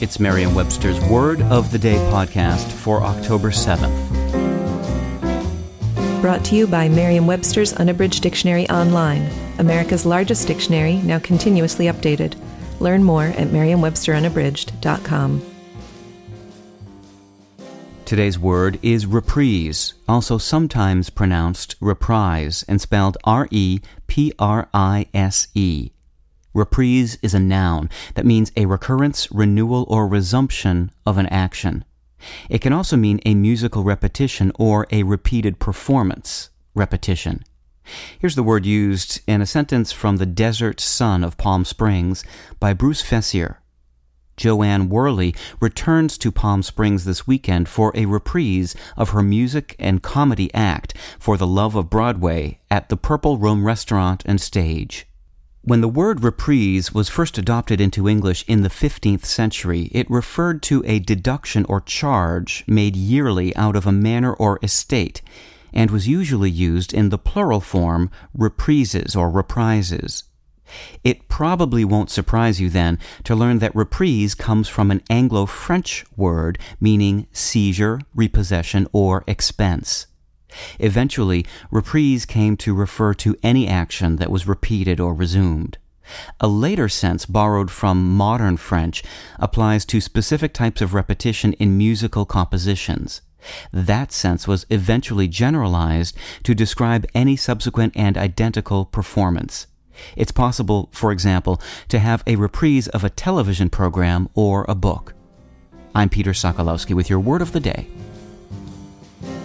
It's Merriam-Webster's Word of the Day podcast for October 7th. Brought to you by Merriam-Webster's Unabridged Dictionary Online, America's largest dictionary, now continuously updated. Learn more at merriam-websterunabridged.com. Today's word is reprise, also sometimes pronounced reprise and spelled R E P R I S E. Reprise is a noun that means a recurrence, renewal, or resumption of an action. It can also mean a musical repetition or a repeated performance, repetition. Here's the word used in a sentence from The Desert Sun of Palm Springs by Bruce Fessier. Jo Anne Worley returns to Palm Springs this weekend for a reprise of her music and comedy act for the love of Broadway at the Purple Room Restaurant and Stage. When the word reprise was first adopted into English in the 15th century, it referred to a deduction or charge made yearly out of a manor or estate, and was usually used in the plural form reprises or reprises. It probably won't surprise you then to learn that reprise comes from an Anglo French word meaning seizure, repossession, or expense. Eventually, reprise came to refer to any action that was repeated or resumed. A later sense, borrowed from modern French, applies to specific types of repetition in musical compositions. That sense was eventually generalized to describe any subsequent and identical performance. It's possible, for example, to have a reprise of a television program or a book. I'm Peter Sokolowski with your word of the day.